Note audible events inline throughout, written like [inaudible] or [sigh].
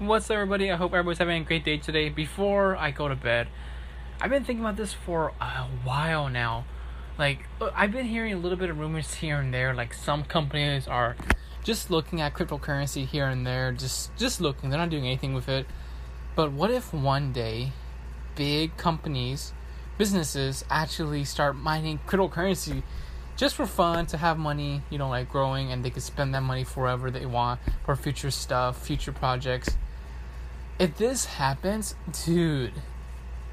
What's up, everybody? I hope everybody's having a great day today. Before I go to bed, I've been thinking about this for a while now. Like, uh, I've been hearing a little bit of rumors here and there. Like, some companies are just looking at cryptocurrency here and there, just just looking. They're not doing anything with it. But what if one day, big companies, businesses actually start mining cryptocurrency? Just for fun to have money, you know, like growing, and they could spend that money forever they want for future stuff, future projects if this happens, dude,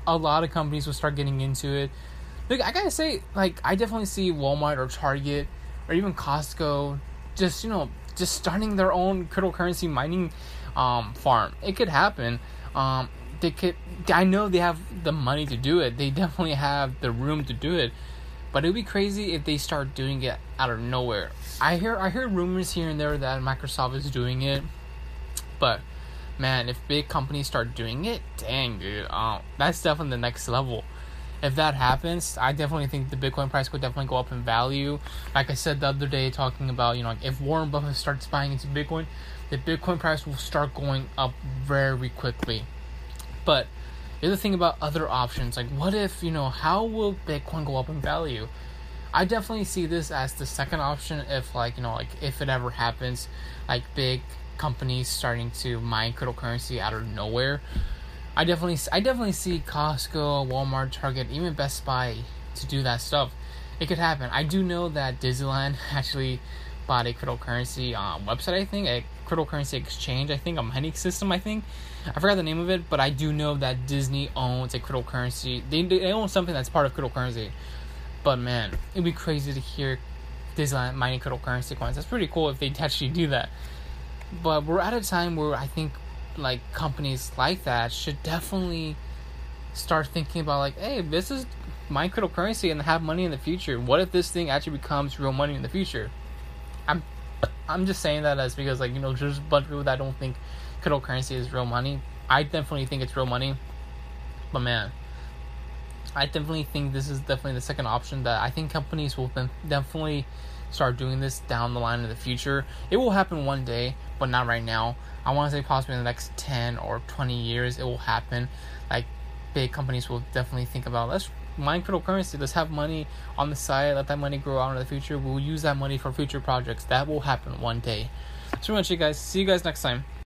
a lot of companies will start getting into it. Like I gotta say, like I definitely see Walmart or Target or even Costco just you know just starting their own cryptocurrency mining um, farm. It could happen. Um, they could. I know they have the money to do it. They [laughs] definitely have the room to do it. But it'd be crazy if they start doing it out of nowhere. I hear I hear rumors here and there that Microsoft is doing it, but man, if big companies start doing it, dang, dude, um, that's definitely the next level. If that happens, I definitely think the Bitcoin price would definitely go up in value. Like I said the other day, talking about you know, if Warren Buffett starts buying into Bitcoin, the Bitcoin price will start going up very quickly. But the other thing about other options, like what if you know, how will Bitcoin go up in value? I definitely see this as the second option if like you know like if it ever happens, like big companies starting to mine cryptocurrency out of nowhere. I definitely, I definitely see Costco, Walmart, Target, even Best Buy to do that stuff. It could happen. I do know that Disneyland [laughs] actually a cryptocurrency um, website. I think a cryptocurrency exchange. I think a mining system. I think I forgot the name of it, but I do know that Disney owns a cryptocurrency. They they own something that's part of cryptocurrency. But man, it'd be crazy to hear Disneyland mining cryptocurrency coins. That's pretty cool if they actually do that but we're at a time where I think like companies like that should definitely start thinking about like, hey, this is my cryptocurrency and have money in the future. What if this thing actually becomes real money in the future? I'm I'm just saying that as because like you know there's a bunch of people that don't think cryptocurrency is real money. I definitely think it's real money, but man, I definitely think this is definitely the second option that I think companies will definitely start doing this down the line in the future. It will happen one day, but not right now. I want to say possibly in the next 10 or 20 years it will happen. Like big companies will definitely think about let's mine cryptocurrency, let's have money on the side, let that money grow out in the future. We'll use that money for future projects. That will happen one day. so much you guys. See you guys next time.